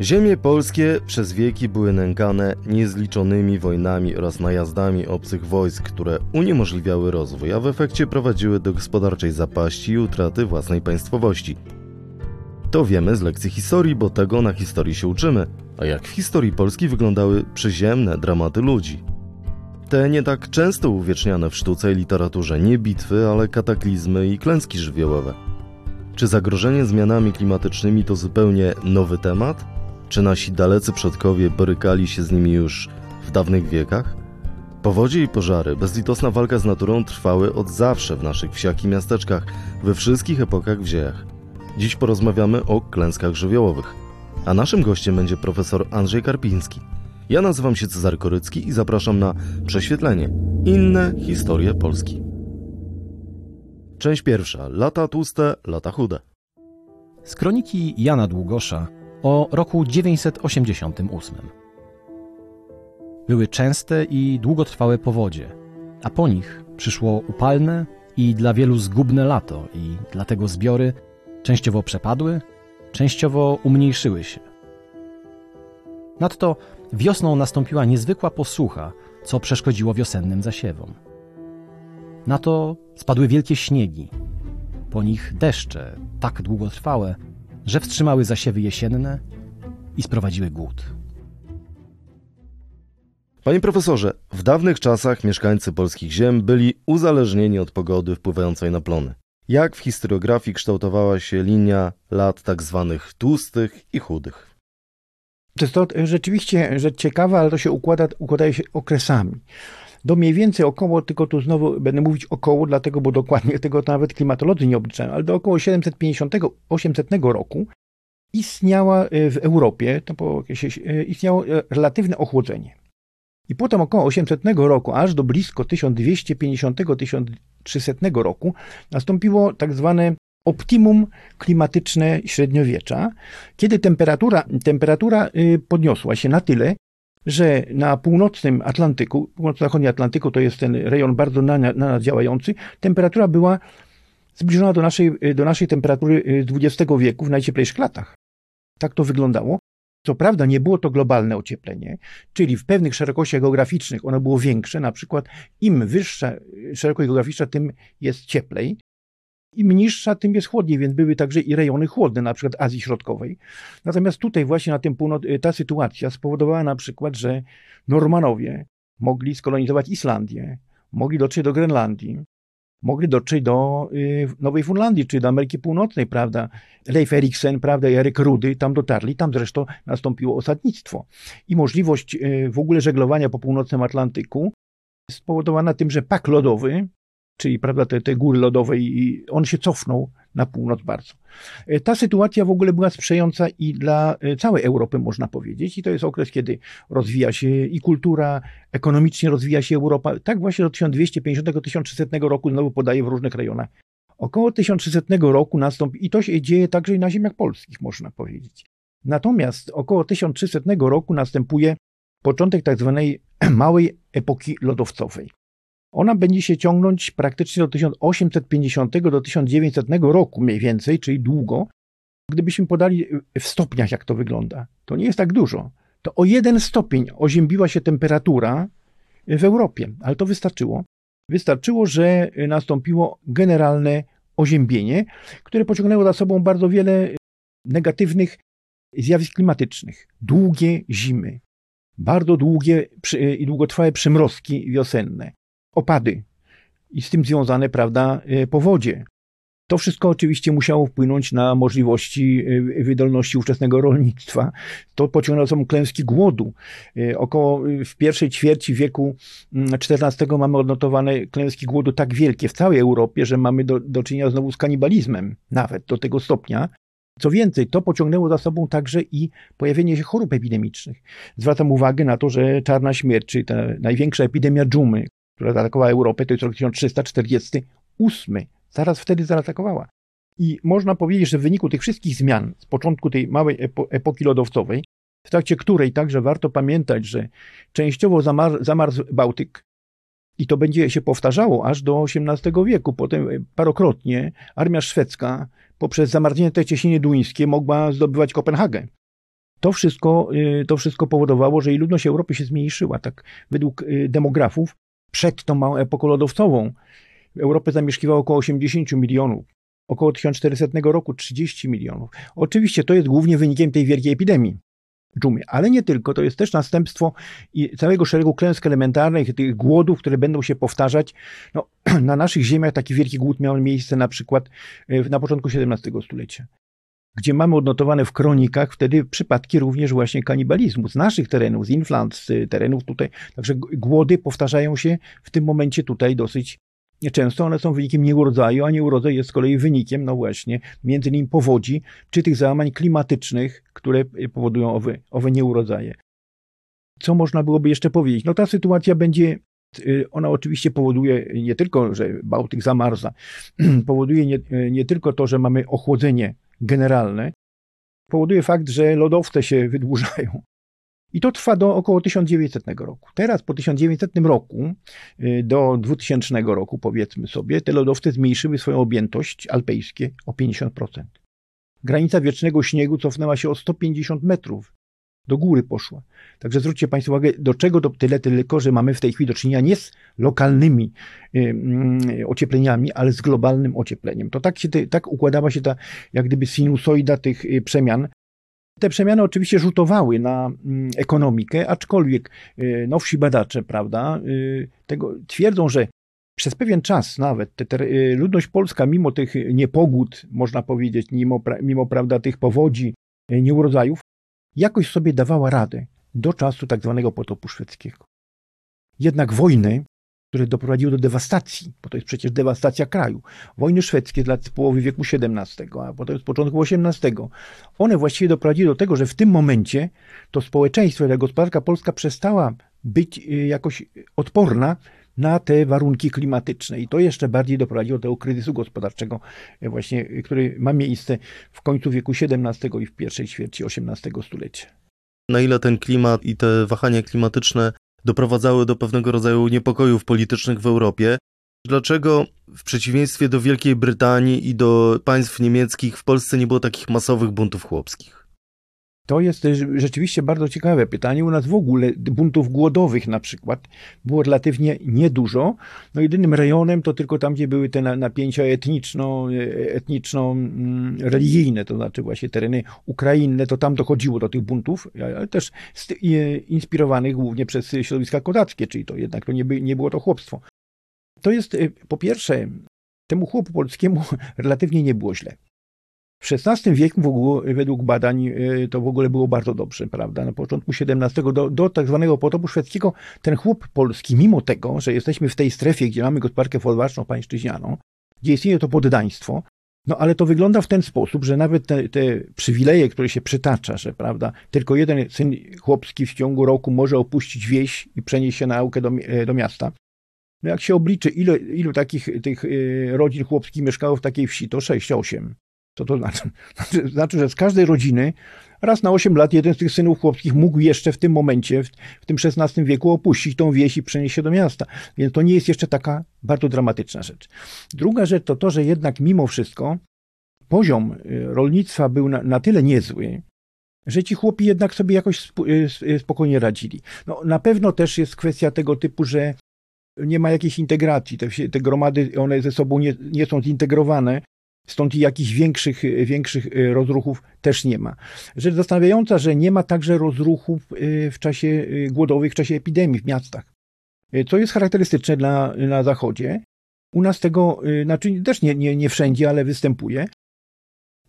Ziemie polskie przez wieki były nękane niezliczonymi wojnami oraz najazdami obcych wojsk, które uniemożliwiały rozwój, a w efekcie prowadziły do gospodarczej zapaści i utraty własnej państwowości. To wiemy z lekcji historii, bo tego na historii się uczymy. A jak w historii Polski wyglądały przyziemne dramaty ludzi? Te nie tak często uwieczniane w sztuce i literaturze nie bitwy, ale kataklizmy i klęski żywiołowe. Czy zagrożenie zmianami klimatycznymi to zupełnie nowy temat? Czy nasi dalecy przodkowie borykali się z nimi już w dawnych wiekach? Powodzie i pożary, bezlitosna walka z naturą trwały od zawsze w naszych wsiach i miasteczkach, we wszystkich epokach w dziejach. Dziś porozmawiamy o klęskach żywiołowych. A naszym gościem będzie profesor Andrzej Karpiński. Ja nazywam się Cezary Korycki i zapraszam na prześwietlenie. Inne historie Polski. Część pierwsza. Lata tłuste, lata chude. Z kroniki Jana Długosza o roku 988. Były częste i długotrwałe powodzie, a po nich przyszło upalne i dla wielu zgubne lato i dlatego zbiory częściowo przepadły, częściowo umniejszyły się. Nadto wiosną nastąpiła niezwykła posłucha, co przeszkodziło wiosennym zasiewom. Na to spadły wielkie śniegi, po nich deszcze, tak długotrwałe, że wstrzymały zasiewy jesienne i sprowadziły głód. Panie profesorze, w dawnych czasach mieszkańcy polskich ziem byli uzależnieni od pogody wpływającej na plony. Jak w historiografii kształtowała się linia lat tak zwanych tłustych i chudych? To jest to rzeczywiście rzecz ciekawa, ale to się układa, układa się okresami. Do mniej więcej około, tylko tu znowu będę mówić około, dlatego, bo dokładnie tego nawet klimatolodzy nie obliczają, ale do około 750-800 roku istniała e, w Europie, to po, e, istniało e, relatywne ochłodzenie. I potem około 800 roku, aż do blisko 1250-1300 roku nastąpiło tak zwane optimum klimatyczne średniowiecza, kiedy temperatura, temperatura y, podniosła się na tyle, że na północnym Atlantyku, północno-zachodnim Atlantyku, to jest ten rejon bardzo na, na nas działający, temperatura była zbliżona do naszej, do naszej temperatury XX y, wieku w najcieplejszych latach. Tak to wyglądało. Co prawda nie było to globalne ocieplenie, czyli w pewnych szerokościach geograficznych ono było większe, na przykład im wyższa szerokość geograficzna, tym jest cieplej, im niższa, tym jest chłodniej, więc były także i rejony chłodne, na przykład Azji Środkowej. Natomiast tutaj właśnie na tym północ, ta sytuacja spowodowała na przykład, że Normanowie mogli skolonizować Islandię, mogli dotrzeć do Grenlandii, mogli dotrzeć do y, Nowej Fundlandii, czy do Ameryki Północnej, prawda? Leif Eriksen, prawda, Eryk Rudy tam dotarli, tam zresztą nastąpiło osadnictwo. I możliwość y, w ogóle żeglowania po północnym Atlantyku spowodowana tym, że pak lodowy, czyli prawda, te, te góry lodowe, i on się cofnął na północ bardzo. E, ta sytuacja w ogóle była sprzyjająca i dla e, całej Europy, można powiedzieć, i to jest okres, kiedy rozwija się i kultura, ekonomicznie rozwija się Europa. Tak właśnie do 1250-1300 roku znowu podaje w różnych rejonach. Około 1300 roku nastąpi, i to się dzieje także i na ziemiach polskich, można powiedzieć. Natomiast około 1300 roku następuje początek tak zwanej małej epoki lodowcowej. Ona będzie się ciągnąć praktycznie do 1850 do 1900 roku mniej więcej, czyli długo. Gdybyśmy podali w stopniach, jak to wygląda, to nie jest tak dużo. To o jeden stopień oziębiła się temperatura w Europie, ale to wystarczyło. Wystarczyło, że nastąpiło generalne oziębienie, które pociągnęło za sobą bardzo wiele negatywnych zjawisk klimatycznych. Długie zimy, bardzo długie i długotrwałe przymrozki wiosenne, opady i z tym związane, prawda, e, powodzie. To wszystko oczywiście musiało wpłynąć na możliwości e, wydolności ówczesnego rolnictwa. To pociągnęło są klęski głodu. E, około w pierwszej ćwierci wieku XIV mm, mamy odnotowane klęski głodu tak wielkie w całej Europie, że mamy do, do czynienia znowu z kanibalizmem, nawet do tego stopnia. Co więcej, to pociągnęło za sobą także i pojawienie się chorób epidemicznych. Zwracam uwagę na to, że czarna śmierć, czyli ta największa epidemia dżumy, która zaatakowała Europę, to jest rok 1348. Zaraz wtedy zaatakowała. I można powiedzieć, że w wyniku tych wszystkich zmian z początku tej małej epo epoki lodowcowej, w trakcie której także warto pamiętać, że częściowo zamar zamarzł Bałtyk i to będzie się powtarzało aż do XVIII wieku. Potem parokrotnie armia szwedzka poprzez zamarznięte cieśniny duńskie mogła zdobywać Kopenhagę. To wszystko, to wszystko powodowało, że i ludność Europy się zmniejszyła. Tak według demografów przed tą małą epoką lodowcową Europę zamieszkiwało około 80 milionów. Około 1400 roku 30 milionów. Oczywiście to jest głównie wynikiem tej wielkiej epidemii dżumy, ale nie tylko. To jest też następstwo całego szeregu klęsk elementarnych, tych głodów, które będą się powtarzać. No, na naszych ziemiach taki wielki głód miał miejsce na przykład e, na początku XVII stulecia gdzie mamy odnotowane w kronikach wtedy przypadki również właśnie kanibalizmu z naszych terenów, z Inflant, z terenów tutaj. Także głody powtarzają się w tym momencie tutaj dosyć Często one są wynikiem nieurodzaju, a nieurodzaj jest z kolei wynikiem, no właśnie, między innymi powodzi, czy tych załamań klimatycznych, które powodują owe, owe nieurodzaje. Co można byłoby jeszcze powiedzieć? No ta sytuacja będzie, y, ona oczywiście powoduje nie tylko, że Bałtyk zamarza, powoduje nie, nie tylko to, że mamy ochłodzenie generalne, powoduje fakt, że lodowce się wydłużają. I to trwa do około 1900 roku. Teraz po 1900 roku y, do 2000 roku, powiedzmy sobie, te lodowce zmniejszyły swoją objętość alpejskie o 50%. Granica wiecznego śniegu cofnęła się o 150 metrów. Do góry poszła. Także zwróćcie Państwo uwagę, do czego to tyle tylko, że mamy w tej chwili do czynienia nie z lokalnymi y, y, ociepleniami, ale z globalnym ociepleniem. To tak, się tak układała się ta, jak gdyby sinusoida tych przemian, te przemiany oczywiście rzutowały na mm, ekonomikę, aczkolwiek y, nowsi badacze, prawda, y, tego twierdzą, że przez pewien czas nawet te, te, y, ludność polska, mimo tych niepogód, można powiedzieć, mimo, mimo prawda, tych powodzi, nieurodzajów, jakoś sobie dawała radę do czasu tak zwanego potopu szwedzkiego. Jednak wojny które doprowadziły do dewastacji, bo to jest przecież dewastacja kraju. Wojny szwedzkie z lat połowy wieku XVII, a potem z początku XVIII, one właściwie doprowadziły do tego, że w tym momencie to społeczeństwo, ta gospodarka polska przestała być y, jakoś odporna na te warunki klimatyczne. I to jeszcze bardziej doprowadziło do tego kryzysu gospodarczego, y, właśnie, który ma miejsce w końcu wieku XVII i w pierwszej ćwierci XVIII stulecia. Na ile ten klimat i te wahania klimatyczne doprowadzały do pewnego rodzaju niepokojów politycznych w Europie. Dlaczego w przeciwieństwie do Wielkiej Brytanii i do państw niemieckich w Polsce nie było takich masowych buntów chłopskich? To jest rzeczywiście bardzo ciekawe pytanie. U nas w ogóle buntów głodowych na przykład było relatywnie niedużo. No jedynym rejonem to tylko tam, gdzie były te napięcia etniczno, etniczno-religijne, to znaczy właśnie tereny ukrainne, to tam dochodziło do tych buntów, ale też inspirowanych głównie przez środowiska kodackie, czyli to jednak to nie, by, nie było to chłopstwo. To jest y, po pierwsze, temu chłopu polskiemu relatywnie nie było źle. W XVI wieku w ogóle, według badań y, to w ogóle było bardzo dobrze, prawda? Na początku XVII do, do tak zwanego potopu szwedzkiego ten chłop polski, mimo tego, że jesteśmy w tej strefie, gdzie mamy gospodarkę folwarczną pańszczyźnianą, gdzie istnieje to poddaństwo, no ale to wygląda w ten sposób, że nawet te, te przywileje, które się przytacza, że prawda, tylko jeden syn chłopski w ciągu roku może opuścić wieś i przenieść się na naukę do, do miasta. No jak się obliczy, ile, ilu takich tych y, rodzin chłopskich mieszkało w takiej wsi, to 6-8. Co to znaczy? znaczy? Znaczy, że z każdej rodziny raz na 8 lat jeden z tych synów chłopskich mógł jeszcze w tym momencie, w, w tym XVI wieku opuścić tą wieś i przenieść się do miasta. Więc to nie jest jeszcze taka bardzo dramatyczna rzecz. Druga rzecz to to, że jednak mimo wszystko poziom y, rolnictwa był na, na tyle niezły, że ci chłopi jednak sobie jakoś y, y, spokojnie radzili. No, na pewno też jest kwestia tego typu, że nie ma jakiejś integracji. Te, te gromady, one ze sobą nie, nie są zintegrowane, Stąd i jakichś większych, większych y, rozruchów też nie ma. Rzecz zastanawiająca, że nie ma także rozruchów y, w czasie y, głodowych, w czasie epidemii w miastach. Co jest charakterystyczne dla, na Zachodzie. U nas tego, znaczy też nie, nie, nie wszędzie, ale występuje.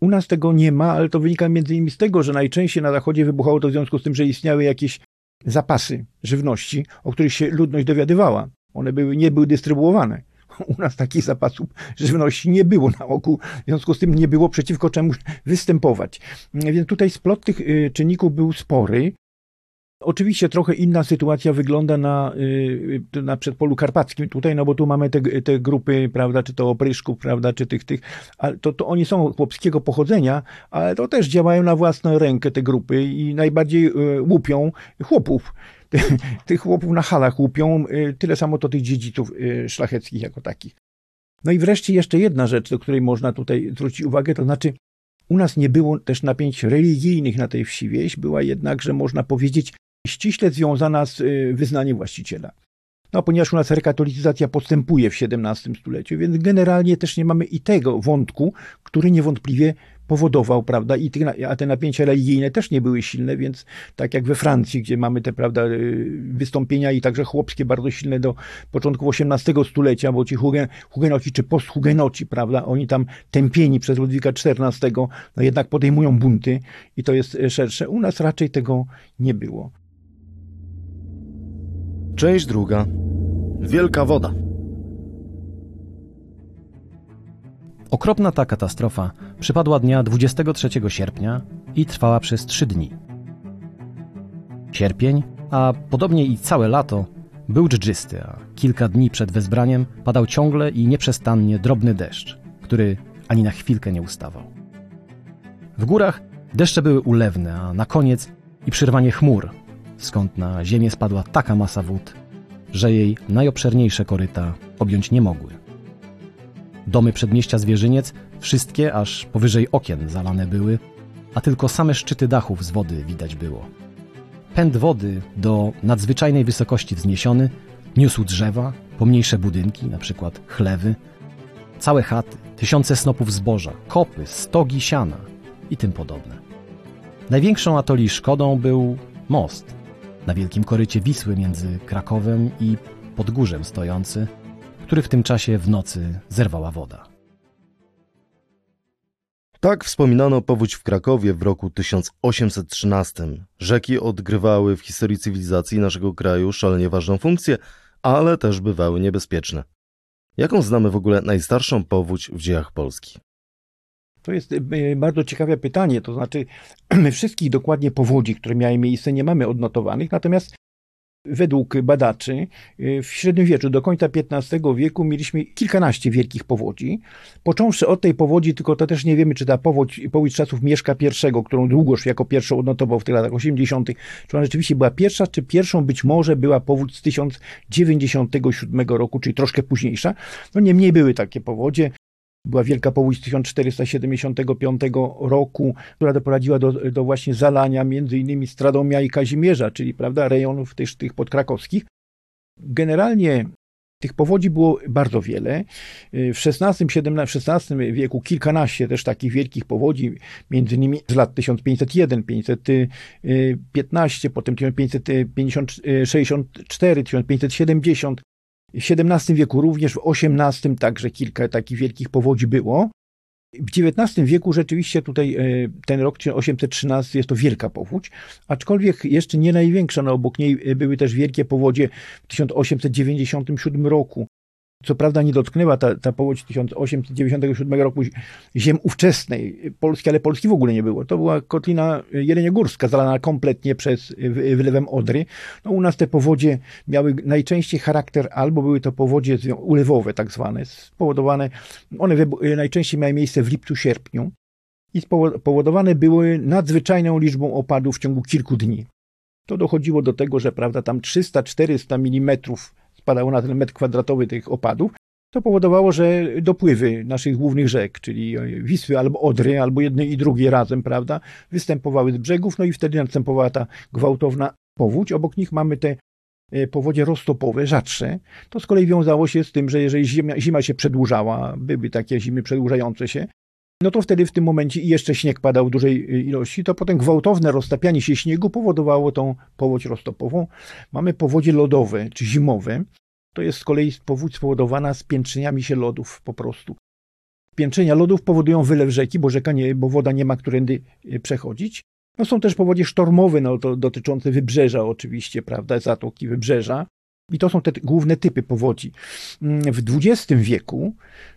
U nas tego nie ma, ale to wynika między innymi z tego, że najczęściej na Zachodzie wybuchało to w związku z tym, że istniały jakieś zapasy żywności, o których się ludność dowiadywała. One były, nie były dystrybuowane. U nas takich zapasów żywności nie było na oku, w związku z tym nie było przeciwko czemuś występować. Więc tutaj splot tych y, czynników był spory. Oczywiście trochę inna sytuacja wygląda na, y, na przedpolu karpackim tutaj, no bo tu mamy te, te grupy, prawda, czy to opryszków, prawda, czy tych, tych, ale to, to oni są chłopskiego pochodzenia, ale to też działają na własną rękę te grupy i najbardziej y, łupią chłopów tych chłopów na halach łupią, y, tyle samo to tych dziedziców y, szlacheckich jako takich. No i wreszcie jeszcze jedna rzecz, do której można tutaj zwrócić uwagę, to znaczy U nas nie było też napięć religijnych na tej wsi. Wieś była jednakże, można powiedzieć, ściśle związana z y, wyznaniem właściciela. No, ponieważ u nas rekatolicyzacja postępuje w XVII stuleciu, więc generalnie też nie mamy i tego wątku, który niewątpliwie powodował, prawda, i te, a te napięcia religijne też nie były silne, więc tak jak we Francji, gdzie mamy te, prawda, y, wystąpienia i także chłopskie bardzo silne do początku XVIII stulecia, bo ci hugenoci czy posthugenoci, prawda, oni tam tępieni przez Ludwika XIV, no jednak podejmują bunty i to jest szersze. U nas raczej tego nie było. Część druga. Wielka woda. Okropna ta katastrofa przypadła dnia 23 sierpnia i trwała przez trzy dni. Sierpień, a podobnie i całe lato, był dżdżysty, a kilka dni przed wezbraniem padał ciągle i nieprzestannie drobny deszcz, który ani na chwilkę nie ustawał. W górach deszcze były ulewne, a na koniec i przyrwanie chmur, skąd na ziemię spadła taka masa wód, że jej najobszerniejsze koryta objąć nie mogły. Domy przedmieścia Zwierzyniec, wszystkie aż powyżej okien zalane były, a tylko same szczyty dachów z wody widać było. Pęd wody do nadzwyczajnej wysokości wzniesiony niósł drzewa, pomniejsze budynki, na przykład chlewy, całe chaty, tysiące snopów zboża, kopy, stogi siana i tym podobne. Największą atoli szkodą był most na wielkim korycie Wisły między Krakowem i Podgórzem stojący, który w tym czasie w nocy zerwała woda. Tak wspominano powódź w Krakowie w roku 1813. Rzeki odgrywały w historii cywilizacji naszego kraju szalenie ważną funkcję, ale też bywały niebezpieczne. Jaką znamy w ogóle najstarszą powódź w dziejach Polski? To jest e, bardzo ciekawe pytanie. To znaczy, my wszystkich dokładnie powodzi, które miały miejsce, nie mamy odnotowanych, natomiast według badaczy y, w średniowieczu do końca XV wieku mieliśmy kilkanaście wielkich powodzi. Począwszy od tej powodzi, tylko to też nie wiemy, czy ta powódź, powódź czasów Mieszka I, którą Długosz jako pierwszą odnotował w tych latach 80., czy ona rzeczywiście była pierwsza, czy pierwszą być może była powódź z 1097 roku, czyli troszkę późniejsza. No niemniej były takie powodzie. Była wielka powódź 1475 roku, która doprowadziła do, do właśnie zalania między innymi Stradomia i Kazimierza, czyli prawda, rejonów tych, tych podkrakowskich. Generalnie tych powodzi było bardzo wiele. W XVI, XVII, XVI wieku kilkanaście też takich wielkich powodzi, między innymi z lat 1501, 515, potem 1564, 1570. W XVII wieku również, w XVIII także kilka takich wielkich powodzi było. W XIX wieku rzeczywiście tutaj e, ten rok 813 jest to wielka powódź, aczkolwiek jeszcze nie największa, no obok niej e, były też wielkie powodzie w 1897 roku. Co prawda nie dotknęła ta, ta powódź 1897 roku ziem ówczesnej Polski, ale Polski w ogóle nie było. To była kotlina jeleniogórska, zalana kompletnie przez wylewem Odry. No, u nas te powodzie miały najczęściej charakter, albo były to powodzie ulewowe tak zwane, spowodowane, one najczęściej miały miejsce w lipcu, sierpniu i spowodowane były nadzwyczajną liczbą opadów w ciągu kilku dni. To dochodziło do tego, że prawda, tam 300-400 mm spadało na ten metr kwadratowy tych opadów, to powodowało, że dopływy naszych głównych rzek, czyli Wisły albo Odry, albo jednej i drugiej razem, prawda, występowały z brzegów, no i wtedy następowała ta gwałtowna powódź. Obok nich mamy te e, powodzie roztopowe, rzadsze. To z kolei wiązało się z tym, że jeżeli zima, zima się przedłużała, były takie zimy przedłużające się, no to wtedy w tym momencie i jeszcze śnieg padał w dużej y, ilości, to potem gwałtowne roztapianie się śniegu powodowało tą powódź roztopową. Mamy powodzie lodowe czy zimowe. To jest z kolei powódź spowodowana spiętrzeniami się lodów po prostu. Piętrzenia lodów powodują wylew rzeki, bo rzeka nie, bo woda nie ma którędy y, przechodzić. No są też powodzie sztormowe, no to dotyczące wybrzeża oczywiście, prawda, zatoki wybrzeża. I to są te główne typy powodzi. Mm, w XX wieku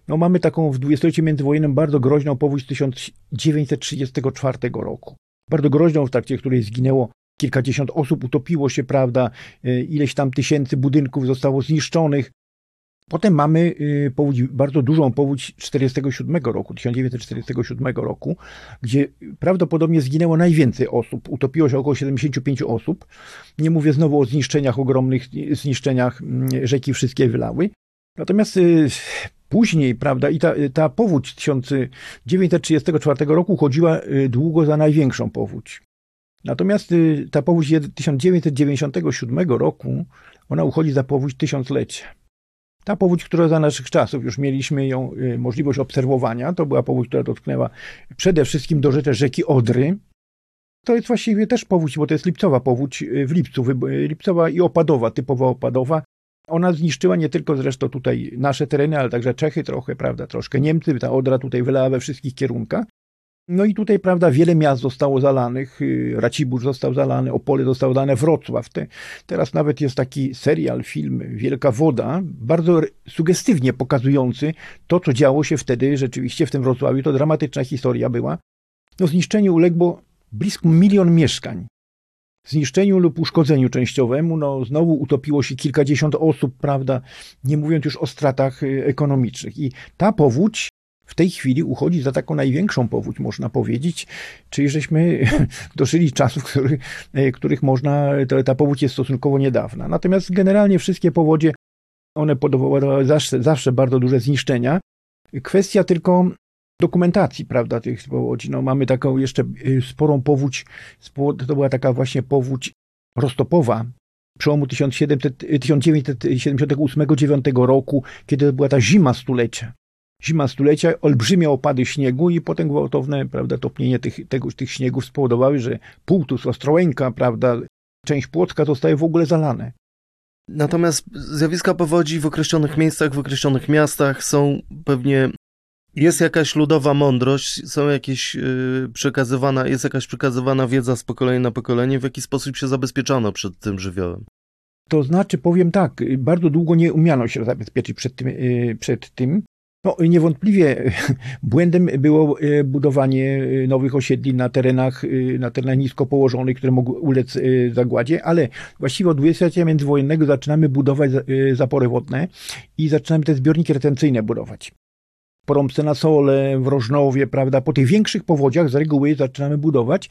no mamy taką w dwudziestoleciu międzywojennym bardzo groźną powódź 1934 roku. Bardzo groźną, w trakcie której zginęło kilkadziesiąt osób, utopiło się, prawda, e, ileś tam tysięcy budynków zostało zniszczonych. Potem mamy y, powódź, bardzo dużą powódź 47 roku, 1947 roku, gdzie prawdopodobnie zginęło najwięcej osób. Utopiło się około 75 osób. Nie mówię znowu o zniszczeniach, ogromnych zniszczeniach, mm, rzeki wszystkie wylały. Natomiast y, Później, prawda, i ta, ta powódź 1934 roku chodziła y, długo za największą powódź. Natomiast ta powódź 1997 roku, ona uchodzi za powódź tysiąclecia. Ta powódź, która za naszych czasów już mieliśmy ją y, możliwość obserwowania, to była powódź, która dotknęła przede wszystkim do rzeczy rzeki Odry. To jest właściwie też powódź, bo to jest lipcowa powódź w lipcu, lipcowa i opadowa, typowo opadowa. Ona zniszczyła nie tylko zresztą tutaj nasze tereny, ale także Czechy trochę, prawda, troszkę Niemcy, ta Odra tutaj wylała we wszystkich kierunkach. No i tutaj, prawda, wiele miast zostało zalanych, y, Racibórz został zalany, Opole zostało zalane, Wrocław. Te, teraz nawet jest taki serial, film Wielka Woda, bardzo sugestywnie pokazujący to, co działo się wtedy rzeczywiście w tym Wrocławiu. To dramatyczna historia była. No zniszczeniu uległo blisko milion mieszkań zniszczeniu lub uszkodzeniu częściowemu, no znowu utopiło się kilkadziesiąt osób, prawda, nie mówiąc już o stratach y, ekonomicznych. I ta powódź w tej chwili uchodzi za taką największą powódź, można powiedzieć, czyli żeśmy dożyli czasów, których, y, których można, to, ta powódź jest stosunkowo niedawna. Natomiast generalnie wszystkie powodzie, one powodowały zawsze, zawsze bardzo duże zniszczenia. Kwestia tylko dokumentacji, prawda, tych powodzi. No, mamy taką jeszcze y, sporą powódź, to była taka właśnie powódź roztopowa, przełomu 1978-9 roku, kiedy była ta zima stulecia. Zima stulecia, olbrzymie opady śniegu i potem gwałtowne, prawda, topnienie tych, tego, tych śniegów spowodowały, że Półtus, Ostrołęka, prawda, część Płocka zostały w ogóle zalane. Natomiast zjawiska powodzi w określonych miejscach, w określonych miastach są pewnie jest jakaś ludowa mądrość, są jakieś yy, przekazywana, jest jakaś przekazywana wiedza z pokolenia na pokolenie, w jaki sposób się zabezpieczano przed tym żywiołem? To znaczy, powiem tak, bardzo długo nie umiano się zabezpieczyć przed tym. Yy, przed tym. No, niewątpliwie błędem było y, budowanie y, nowych osiedli na terenach, y, na terenach nisko położonych, które mogły ulec zagładzie, ale właściwie od dwudziestolecia międzywojennego zaczynamy budować zapory wodne i zaczynamy te zbiorniki retencyjne budować. Porąbce na Sole, w Rożnowie, prawda, po tych większych powodziach z reguły zaczynamy budować,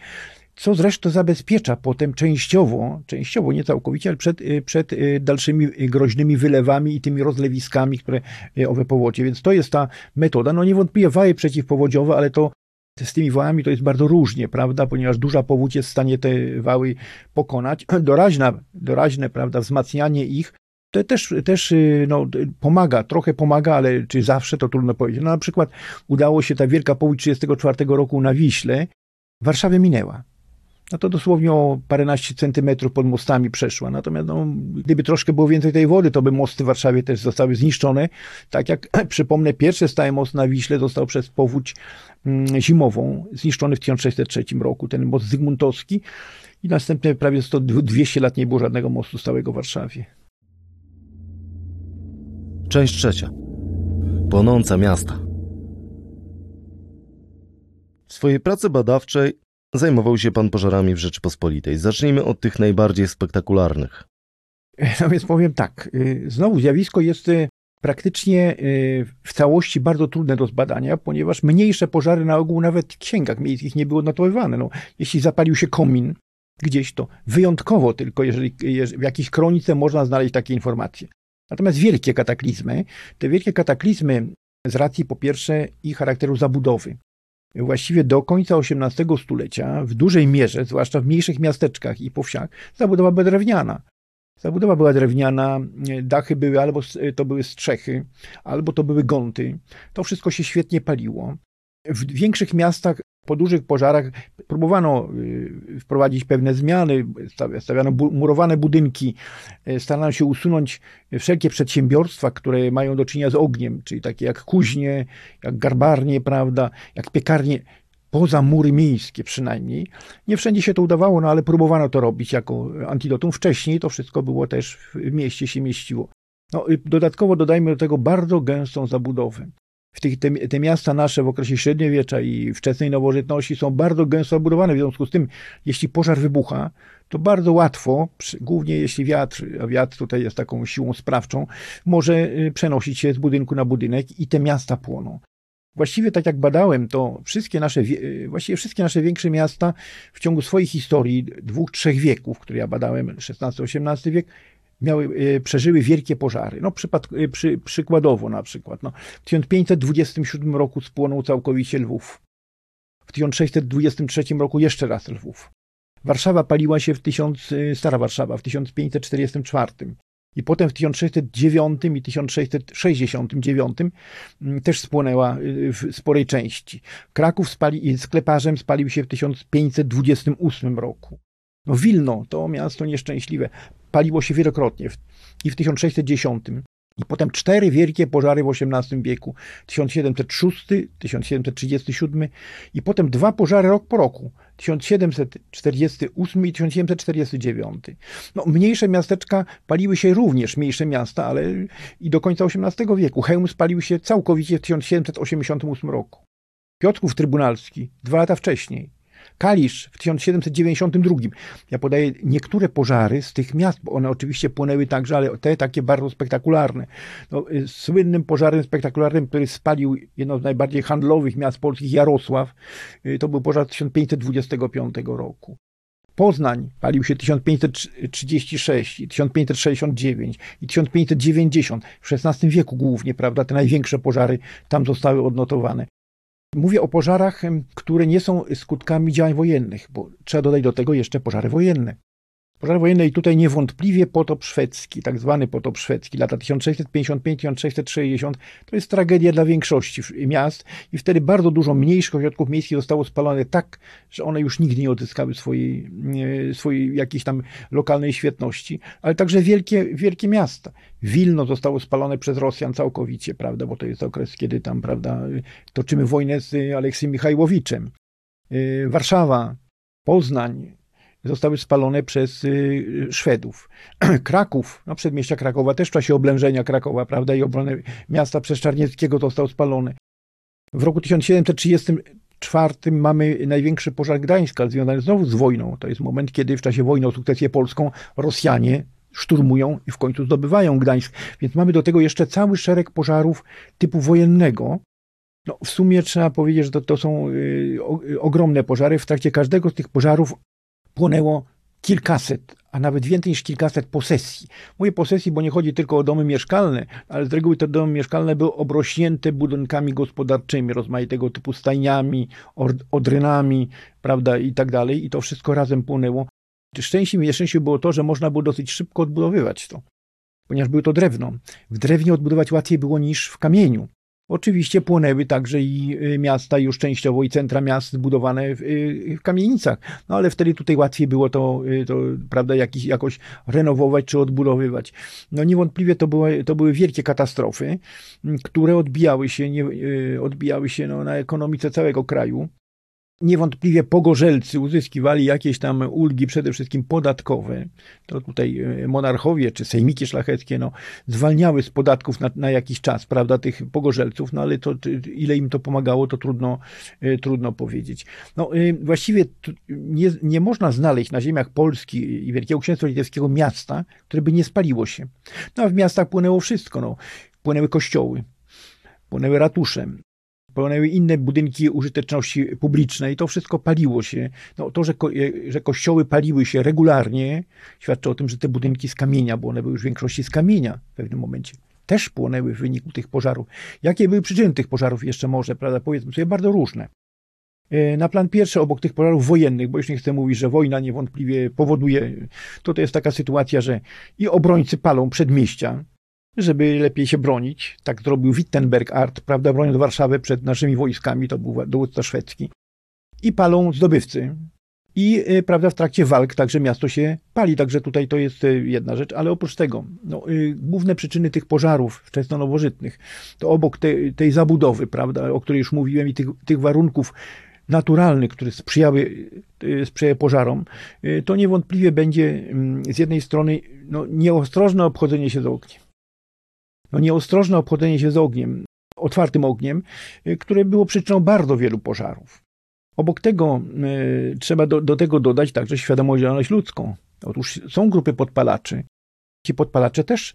co zresztą zabezpiecza potem częściowo, częściowo, nie całkowicie, ale przed, y, przed y, dalszymi groźnymi wylewami i tymi rozlewiskami, które y, owe powodzie. Więc to jest ta metoda. No niewątpliwie waje przeciwpowodziowe, ale to z tymi wałami to jest bardzo różnie, prawda, ponieważ duża powódź jest w stanie te wały pokonać. Doraźna, doraźne, prawda, wzmacnianie ich to też, też y, no, pomaga, trochę pomaga, ale czy zawsze to trudno powiedzieć. No, na przykład udało się ta wielka powódź 1934 roku na Wiśle, w Warszawie minęła. No to dosłownie o paręnaście centymetrów pod mostami przeszła. Natomiast no, gdyby troszkę było więcej tej wody, to by mosty w Warszawie też zostały zniszczone. Tak jak przypomnę, pierwszy stały most na Wiśle został przez powódź mm, zimową zniszczony w 1603 roku, ten most Zygmuntowski i następnie prawie 100, 200 lat nie było żadnego mostu stałego w Warszawie. Część trzecia. Płonące miasta. W swojej pracy badawczej zajmował się pan pożarami w Rzeczypospolitej. Zacznijmy od tych najbardziej spektakularnych. No więc powiem tak. Y, znowu zjawisko jest y, praktycznie y, w całości bardzo trudne do zbadania, ponieważ mniejsze pożary na ogół nawet w księgach miejskich nie były notowane. No, jeśli zapalił się komin gdzieś, to wyjątkowo tylko, jeżeli w jakiejś kronice można znaleźć takie informacje. Natomiast wielkie kataklizmy, te wielkie kataklizmy z racji po pierwsze ich charakteru zabudowy. Właściwie do końca XVIII stulecia w dużej mierze, zwłaszcza w mniejszych miasteczkach i po wsiach, zabudowa była drewniana. Zabudowa była drewniana, dachy były albo to były strzechy, albo to były gonty. To wszystko się świetnie paliło. W większych miastach po dużych pożarach próbowano y, wprowadzić pewne zmiany, stawiano murowane budynki, y, starano się usunąć wszelkie przedsiębiorstwa, które mają do czynienia z ogniem, czyli takie jak kuźnie, jak garbarnie, prawda, jak piekarnie, poza mury miejskie przynajmniej. Nie wszędzie się to udawało, no ale próbowano to robić jako antidotum. Wcześniej to wszystko było też w mieście się mieściło. No, dodatkowo dodajmy do tego bardzo gęstą zabudowę w tych, te, te, miasta nasze w okresie średniowiecza i wczesnej nowożytności są bardzo gęsto obudowane. W związku z tym, jeśli pożar wybucha, to bardzo łatwo, głównie jeśli wiatr, a wiatr tutaj jest taką siłą sprawczą, może y, przenosić się z budynku na budynek i te miasta płoną. Właściwie tak jak badałem, to wszystkie nasze, y, właściwie wszystkie nasze większe miasta w ciągu swojej historii, dwóch, trzech wieków, które ja badałem, XVI-XVIII wiek, miały, e, przeżyły wielkie pożary. No, przypad, e, przy, przykładowo na przykład. No, w 1527 roku spłonął całkowicie Lwów. W 1623 roku jeszcze raz Lwów. Warszawa paliła się w 1000, e, Stara Warszawa w 1544. I potem w 1609 i 1669 mm, też spłonęła w sporej części. Kraków spali, skleparzem spalił się w 1528 roku. No Wilno, to miasto nieszczęśliwe, paliło się wielokrotnie i w 1610 i potem cztery wielkie pożary w XVIII wieku, 1706, 1737 i potem dwa pożary rok po roku, 1748 i 1749. No, mniejsze miasteczka paliły się również, mniejsze miasta, ale i do końca XVIII wieku. Chełm spalił się całkowicie w 1788 roku. Piotrków Trybunalski dwa lata wcześniej. Kalisz w 1792. Ja podaję niektóre pożary z tych miast, bo one oczywiście płonęły także, ale te takie bardzo spektakularne. No, y, słynnym pożarem spektakularnym, który spalił jedno z najbardziej handlowych miast polskich, Jarosław, y, to był pożar 1525 roku. Poznań palił się 1536, 1569 i 1590, w XVI wieku głównie, prawda, te największe pożary tam zostały odnotowane. Mówię o pożarach, które nie są skutkami działań wojennych, bo trzeba dodać do tego jeszcze pożary wojenne. Pożar wojenny i tutaj niewątpliwie potop szwedzki, tak zwany potop szwedzki, lata 1655-1660, to jest tragedia dla większości miast i wtedy bardzo dużo mniejszych ośrodków miejskich zostało spalone tak, że one już nigdy nie odzyskały swojej, swojej jakiejś tam lokalnej świetności, ale także wielkie, wielkie miasta. Wilno zostało spalone przez Rosjan całkowicie, prawda, bo to jest okres, kiedy tam, prawda, toczymy wojnę z Aleksjem Michajłowiczem. Y, Warszawa, Poznań, zostały spalone przez y, Szwedów. Kraków, no przedmieścia Krakowa też w czasie oblężenia Krakowa, prawda, i obrony miasta przez Czarnieckiego został spalony. W roku 1734 mamy największy pożar Gdańska, związany znowu z wojną. To jest moment, kiedy w czasie wojny o sukcesję polską Rosjanie szturmują i w końcu zdobywają Gdańsk. Więc mamy do tego jeszcze cały szereg pożarów typu wojennego. No, w sumie trzeba powiedzieć, że to, to są y, o, y, ogromne pożary. W trakcie każdego z tych pożarów płonęło kilkaset, a nawet więcej niż kilkaset posesji. Mówię posesji, bo nie chodzi tylko o domy mieszkalne, ale z reguły te domy mieszkalne były obrośnięte budynkami gospodarczymi, rozmaitego typu stajniami, odrynami, prawda, i tak dalej. I to wszystko razem płonęło. Szczęściem i nieszczęściem było to, że można było dosyć szybko odbudowywać to, ponieważ było to drewno. W drewnie odbudować łatwiej było niż w kamieniu. Oczywiście płonęły także i y, miasta już częściowo i centra miast zbudowane w, y, w kamienicach, no ale wtedy tutaj łatwiej było to, y, to prawda, jakiś, jakoś renowować czy odbudowywać. No niewątpliwie to były, to były wielkie katastrofy, które odbijały się, nie, odbijały się no, na ekonomice całego kraju. Niewątpliwie pogorzelcy uzyskiwali jakieś tam ulgi, przede wszystkim podatkowe. To tutaj e, monarchowie czy sejmiki szlacheckie no, zwalniały z podatków na, na jakiś czas, prawda, tych pogorzelców, no ale to, ile im to pomagało, to trudno, e, trudno powiedzieć. No, e, właściwie nie, nie można znaleźć na ziemiach Polski i Wielkiego Księstwa Litewskiego miasta, które by nie spaliło się. No a w miastach płynęło wszystko. No. Płynęły kościoły, płynęły ratusze, płonęły inne budynki użyteczności publicznej, to wszystko paliło się. No, to, że, ko e, że kościoły paliły się regularnie, świadczy o tym, że te budynki z kamienia, bo one były już w większości z kamienia w pewnym momencie, też płonęły w wyniku tych pożarów. Jakie były przyczyny tych pożarów jeszcze może, prawda, powiedzmy sobie, bardzo różne. E, na plan pierwszy, obok tych pożarów wojennych, bo już nie chcę mówić, że wojna niewątpliwie powoduje, to to jest taka sytuacja, że i obrońcy palą przedmieścia, żeby lepiej się bronić. Tak zrobił Wittenberg Art, prawda, broniąc Warszawę przed naszymi wojskami, to był dowódca szwedzki. I palą zdobywcy. I y, prawda, w trakcie walk także miasto się pali, także tutaj to jest y, jedna rzecz, ale oprócz tego, no, y, główne przyczyny tych pożarów wczesno-nowożytnych, to obok te, tej zabudowy, prawda, o której już mówiłem i tych, tych warunków naturalnych, które sprzyjały, sprzyjały pożarom, to niewątpliwie będzie mm, z jednej strony no, nieostrożne obchodzenie się z ogniem no nieostrożne obchodzenie się z ogniem, otwartym ogniem, y, które było przyczyną bardzo wielu pożarów. Obok tego y, trzeba do, do tego dodać także świadomość ludzką. Otóż są grupy podpalaczy. Ci podpalacze też,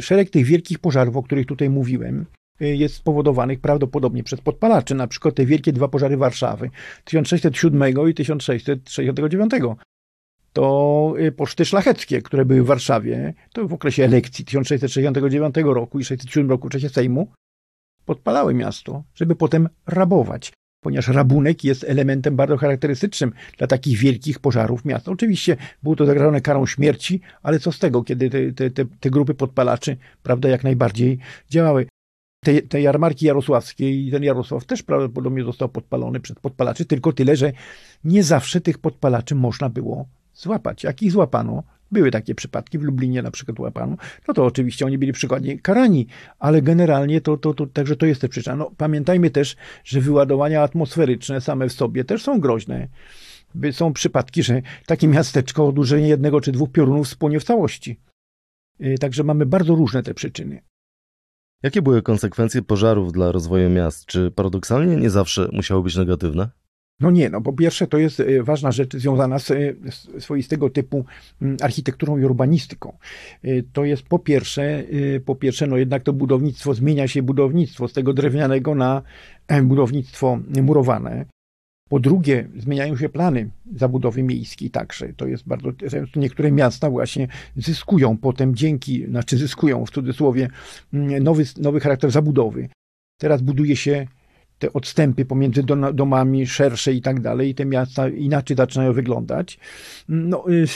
szereg tych wielkich pożarów, o których tutaj mówiłem, y, jest spowodowanych prawdopodobnie przez podpalaczy. Na przykład te wielkie dwa pożary Warszawy 1607 i 1669. to y, poczty szlacheckie, które były w Warszawie, to w okresie elekcji 1669 roku i 1607 roku w czasie Sejmu, podpalały miasto, żeby potem rabować, ponieważ rabunek jest elementem bardzo charakterystycznym dla takich wielkich pożarów miasta. Oczywiście było to zagrożone karą śmierci, ale co z tego, kiedy te, te, te, te grupy podpalaczy, prawda, jak najbardziej działały. Te, te jarmarki jarosławskie i ten Jarosław też prawdopodobnie został podpalony przez podpalaczy, tylko tyle, że nie zawsze tych podpalaczy można było złapać. Jak ich złapano, były takie przypadki, w Lublinie na przykład łapano, no to oczywiście oni byli przykładnie karani, ale generalnie to, to, to także to jest też przyczyna. No, pamiętajmy też, że wyładowania atmosferyczne same w sobie też są groźne. Są przypadki, że takie miasteczko o dłużenie jednego czy dwóch piorunów spłonie w całości. Y, także mamy bardzo różne te przyczyny. Jakie były konsekwencje pożarów dla rozwoju miast? Czy paradoksalnie nie zawsze musiały być negatywne? No nie, no po pierwsze to jest e, ważna rzecz związana z swoistego typu mm, architekturą i urbanistyką. E, to jest po pierwsze, e, po pierwsze, no jednak to budownictwo, zmienia się budownictwo z tego drewnianego na budownictwo murowane. Po drugie, zmieniają się plany zabudowy miejskiej także. To jest bardzo niektóre miasta właśnie zyskują potem dzięki, znaczy zyskują w cudzysłowie mm, nowy, nowy charakter zabudowy. Teraz buduje się te odstępy pomiędzy domami szersze i tak dalej, i te miasta inaczej zaczynają wyglądać. No, y,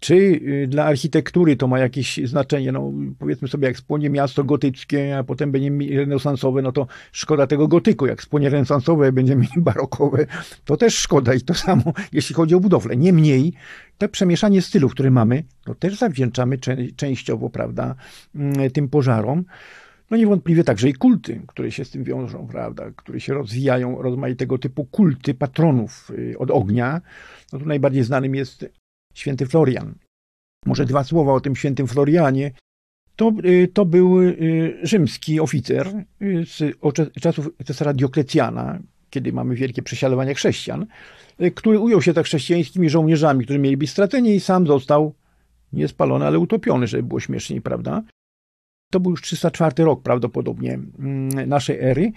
czy y, dla architektury to ma jakieś znaczenie? No, powiedzmy sobie, jak spłonie miasto gotyckie, a potem będzie renesansowe, no to szkoda tego gotyku. Jak spłonie renesansowe, będziemy mieli barokowe, to też szkoda. I to samo, jeśli chodzi o budowlę. Niemniej, to przemieszanie stylów, które mamy, to też zawdzięczamy częściowo, prawda, mm, tym pożarom. No niewątpliwie także i kulty, które się z tym wiążą, prawda, które się rozwijają, rozmaitego typu kulty patronów y, od ognia. No tu najbardziej znanym jest święty Florian. Może dwa słowa o tym świętym Florianie. To, y, to był y, rzymski oficer z czasów cesara Dioklecjana, kiedy mamy wielkie prześladowania chrześcijan, który ujął się tak chrześcijańskimi żołnierzami, którzy mieli być straceni i sam został nie spalony, ale utopiony, żeby było śmieszniej, prawda? To był już 304 rok prawdopodobnie mm, naszej ery.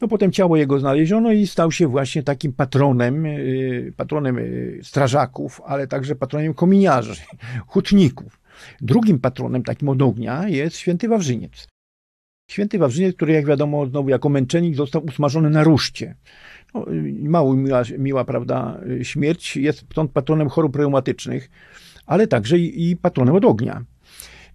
No potem ciało jego znaleziono i stał się właśnie takim patronem, y, patronem y, strażaków, ale także patronem kominiarzy, hutników. Drugim patronem takim od ognia jest święty Wawrzyniec. Święty Wawrzyniec, który jak wiadomo znowu jako męczennik został usmażony na ruszcie. No, mało miła, miła, prawda, śmierć. Jest stąd patronem chorób reumatycznych, ale także i, i patronem od ognia.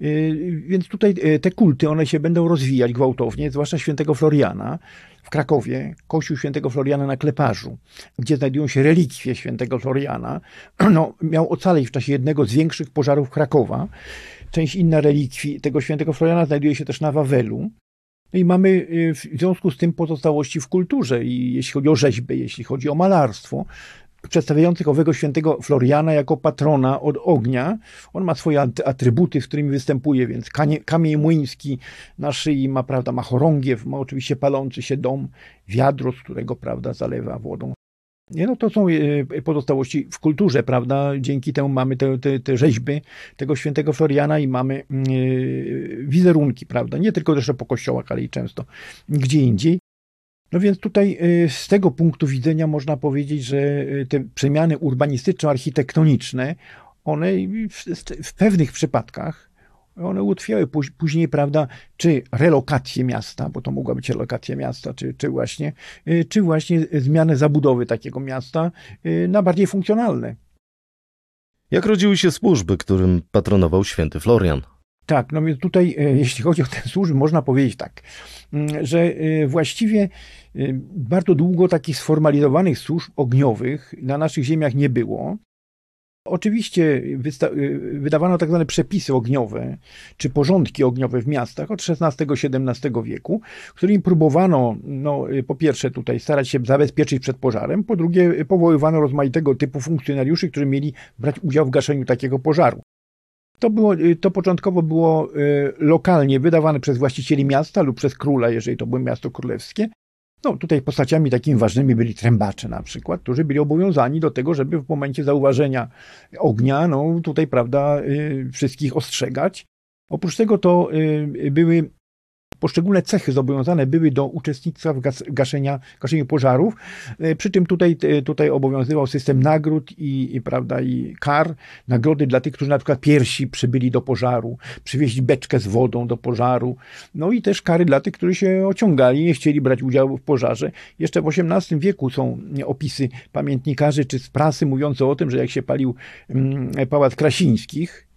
Y, więc tutaj y, te kulty, one się będą rozwijać gwałtownie, zwłaszcza świętego Floriana w Krakowie, kościół świętego Floriana na Kleparzu, gdzie znajdują się relikwie świętego Floriana, no, miał ocaleć w czasie jednego z większych pożarów Krakowa. Część inna relikwii tego świętego Floriana znajduje się też na Wawelu. No i mamy y, w związku z tym pozostałości w kulturze, i jeśli chodzi o rzeźby, jeśli chodzi o malarstwo, przedstawiających owego świętego Floriana jako patrona od ognia. On ma swoje atrybuty, z którymi występuje, więc kamień młyński na szyi ma, prawda, ma chorągiew, ma oczywiście palący się dom, wiadro, z którego, prawda, zalewa wodą. Nie, no to są e, pozostałości w kulturze, prawda? Dzięki temu mamy te, te, te rzeźby tego świętego Floriana i mamy yy, wizerunki, prawda? Nie tylko też po kościołach, ale i często gdzie indziej. No więc tutaj y, z tego punktu widzenia można powiedzieć, że y, te przemiany urbanistyczno-architektoniczne, one w pewnych przypadkach one ułatwiały później, prawda, czy relokację miasta, bo to mogła być relokacja miasta, czy, czy, właśnie, y, czy właśnie zmianę zabudowy takiego miasta na bardziej funkcjonalne. Jak rodziły się służby, którym patronował święty Florian? Tak, no więc tutaj, e, jeśli chodzi o te służby, można powiedzieć tak, mm, że e, właściwie e, bardzo długo takich sformalizowanych służb ogniowych na naszych ziemiach nie było. Oczywiście wydawano tak zwane przepisy ogniowe, czy porządki ogniowe w miastach od XVI-XVII wieku, którymi próbowano, no, po pierwsze tutaj starać się zabezpieczyć przed pożarem, po drugie powoływano rozmaitego typu funkcjonariuszy, którzy mieli brać udział w gaszeniu takiego pożaru. To, było, y, to początkowo było y, lokalnie wydawane przez właścicieli miasta lub przez króla, jeżeli to było miasto królewskie. No, tutaj postaciami takimi ważnymi byli trębacze na przykład, którzy byli obowiązani do tego, żeby w momencie zauważenia ognia, no tutaj, prawda, y, wszystkich ostrzegać. Oprócz tego to były poszczególne cechy zobowiązane były do uczestnictwa w gas, gaszenia, gaszeniu pożarów. E, przy czym tutaj, e, tutaj obowiązywał system nagród i, i, prawda, i kar. Nagrody dla tych, którzy na przykład pierwsi przybyli do pożaru, przywieźli beczkę z wodą do pożaru. No i też kary dla tych, którzy się ociągali, nie chcieli brać udziału w pożarze. Jeszcze w XVIII wieku są opisy pamiętnikarzy czy z prasy mówiące o tym, że jak się palił mm, pałac Krasińskich,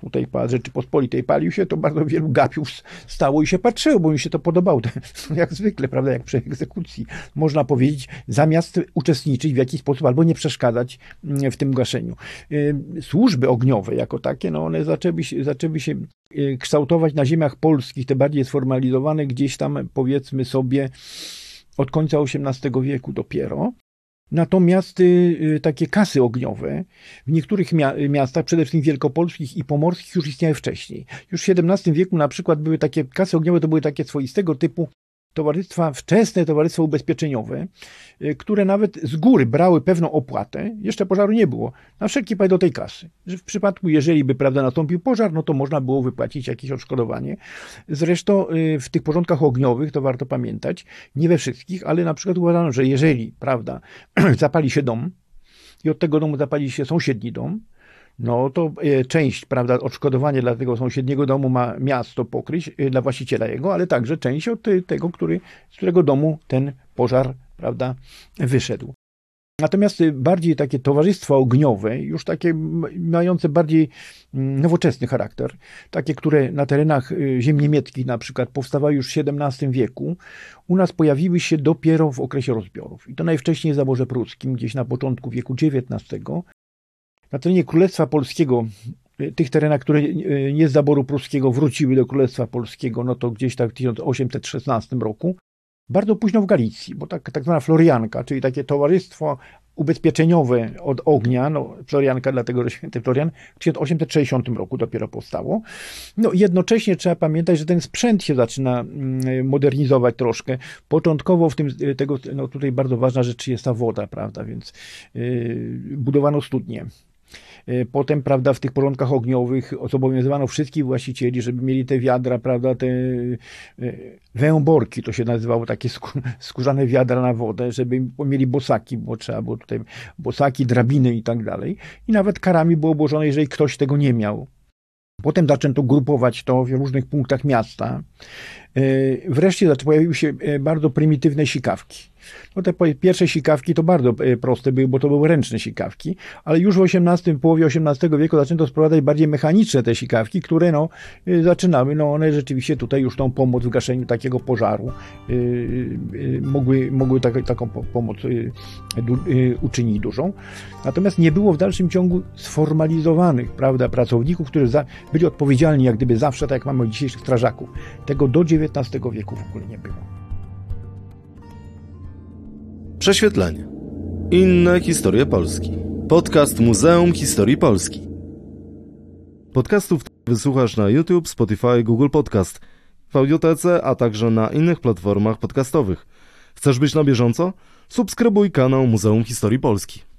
tutaj Rzeczypospolitej palił się, to bardzo wielu gapiów stało i się patrzyło, bo mi się to podobało. Jak zwykle, prawda, jak przy egzekucji. Można powiedzieć, zamiast uczestniczyć w jakiś sposób albo nie przeszkadzać mm, w tym gaszeniu. Y, służby ogniowe jako takie, no one zaczęły się, zaczęły się y, kształtować na ziemiach polskich, te bardziej sformalizowane gdzieś tam, powiedzmy sobie, od końca XVIII wieku dopiero. Natomiast y, y, takie kasy ogniowe w niektórych miastach, przede wszystkim wielkopolskich i pomorskich, już istniały wcześniej. Już w XVII wieku na przykład były takie kasy ogniowe, to były takie swoistego typu towarzystwa, wczesne towarzystwa ubezpieczeniowe, y, które nawet z góry brały pewną opłatę, jeszcze pożaru nie było, na wszelki wypadek do tej kasy. Że w przypadku, jeżeli by prawda, nastąpił pożar, no to można było wypłacić jakieś odszkodowanie. Zresztą y, w tych porządkach ogniowych, to warto pamiętać, nie we wszystkich, ale na przykład uważano, że jeżeli, prawda, zapali się dom i od tego domu zapali się sąsiedni dom, no to e, część, prawda, odszkodowanie dla tego sąsiedniego domu ma miasto pokryć, e, dla właściciela jego, ale także część od tego, który, z którego domu ten pożar, prawda, wyszedł. Natomiast e, bardziej takie towarzystwa ogniowe, już takie mające bardziej mm, nowoczesny charakter, takie, które na terenach ziem niemieckich na przykład powstawały już w XVII wieku, u nas pojawiły się dopiero w okresie rozbiorów. I to najwcześniej w zaborze pruskim, gdzieś na początku wieku XIX, na terenie Królestwa Polskiego, y, tych terenach, które y, nie z zaboru pruskiego wróciły do Królestwa Polskiego, no to gdzieś tak w 1816 roku, bardzo późno w Galicji, bo tak, tak zwana Florianka, czyli takie towarzystwo ubezpieczeniowe od ognia, no Florianka dlatego, że święty Florian w 1860 roku dopiero powstało. No jednocześnie trzeba pamiętać, że ten sprzęt się zaczyna mm, modernizować troszkę. Początkowo w tym, y, tego, no tutaj bardzo ważna rzecz jest ta woda, prawda, więc yy, budowano studnie potem, prawda, w tych porządkach ogniowych zobowiązywano wszystkich właścicieli, żeby mieli te wiadra, prawda, te e, węborki, to się nazywało, takie skórzane wiadra na wodę, żeby mieli bosaki, bo trzeba było tutaj bosaki, drabiny i tak dalej. I nawet karami było obłożone, jeżeli ktoś tego nie miał. Potem zaczęto grupować to w różnych punktach miasta. E, wreszcie pojawiły się bardzo prymitywne sikawki. No te pierwsze sikawki to bardzo e, proste były, bo to były ręczne sikawki, ale już w XVIII, połowie XVIII wieku zaczęto sprowadzać bardziej mechaniczne te sikawki, które no, e, zaczynały, no one rzeczywiście tutaj już tą pomoc w gaszeniu takiego pożaru mogły, mogły tak, taką pomoc uczynić dużą. Natomiast nie było w dalszym ciągu sformalizowanych, prawda, pracowników, którzy za, byli odpowiedzialni jak gdyby zawsze, tak jak mamy dzisiejszych strażaków. Tego do XIX wieku w ogóle nie było. Prześwietlenie. Inne historie Polski. Podcast Muzeum Historii Polski. Podcastów wysłuchasz na YouTube, Spotify, Google Podcast, w audiotece, a także na innych platformach podcastowych. Chcesz być na bieżąco? Subskrybuj kanał Muzeum Historii Polski.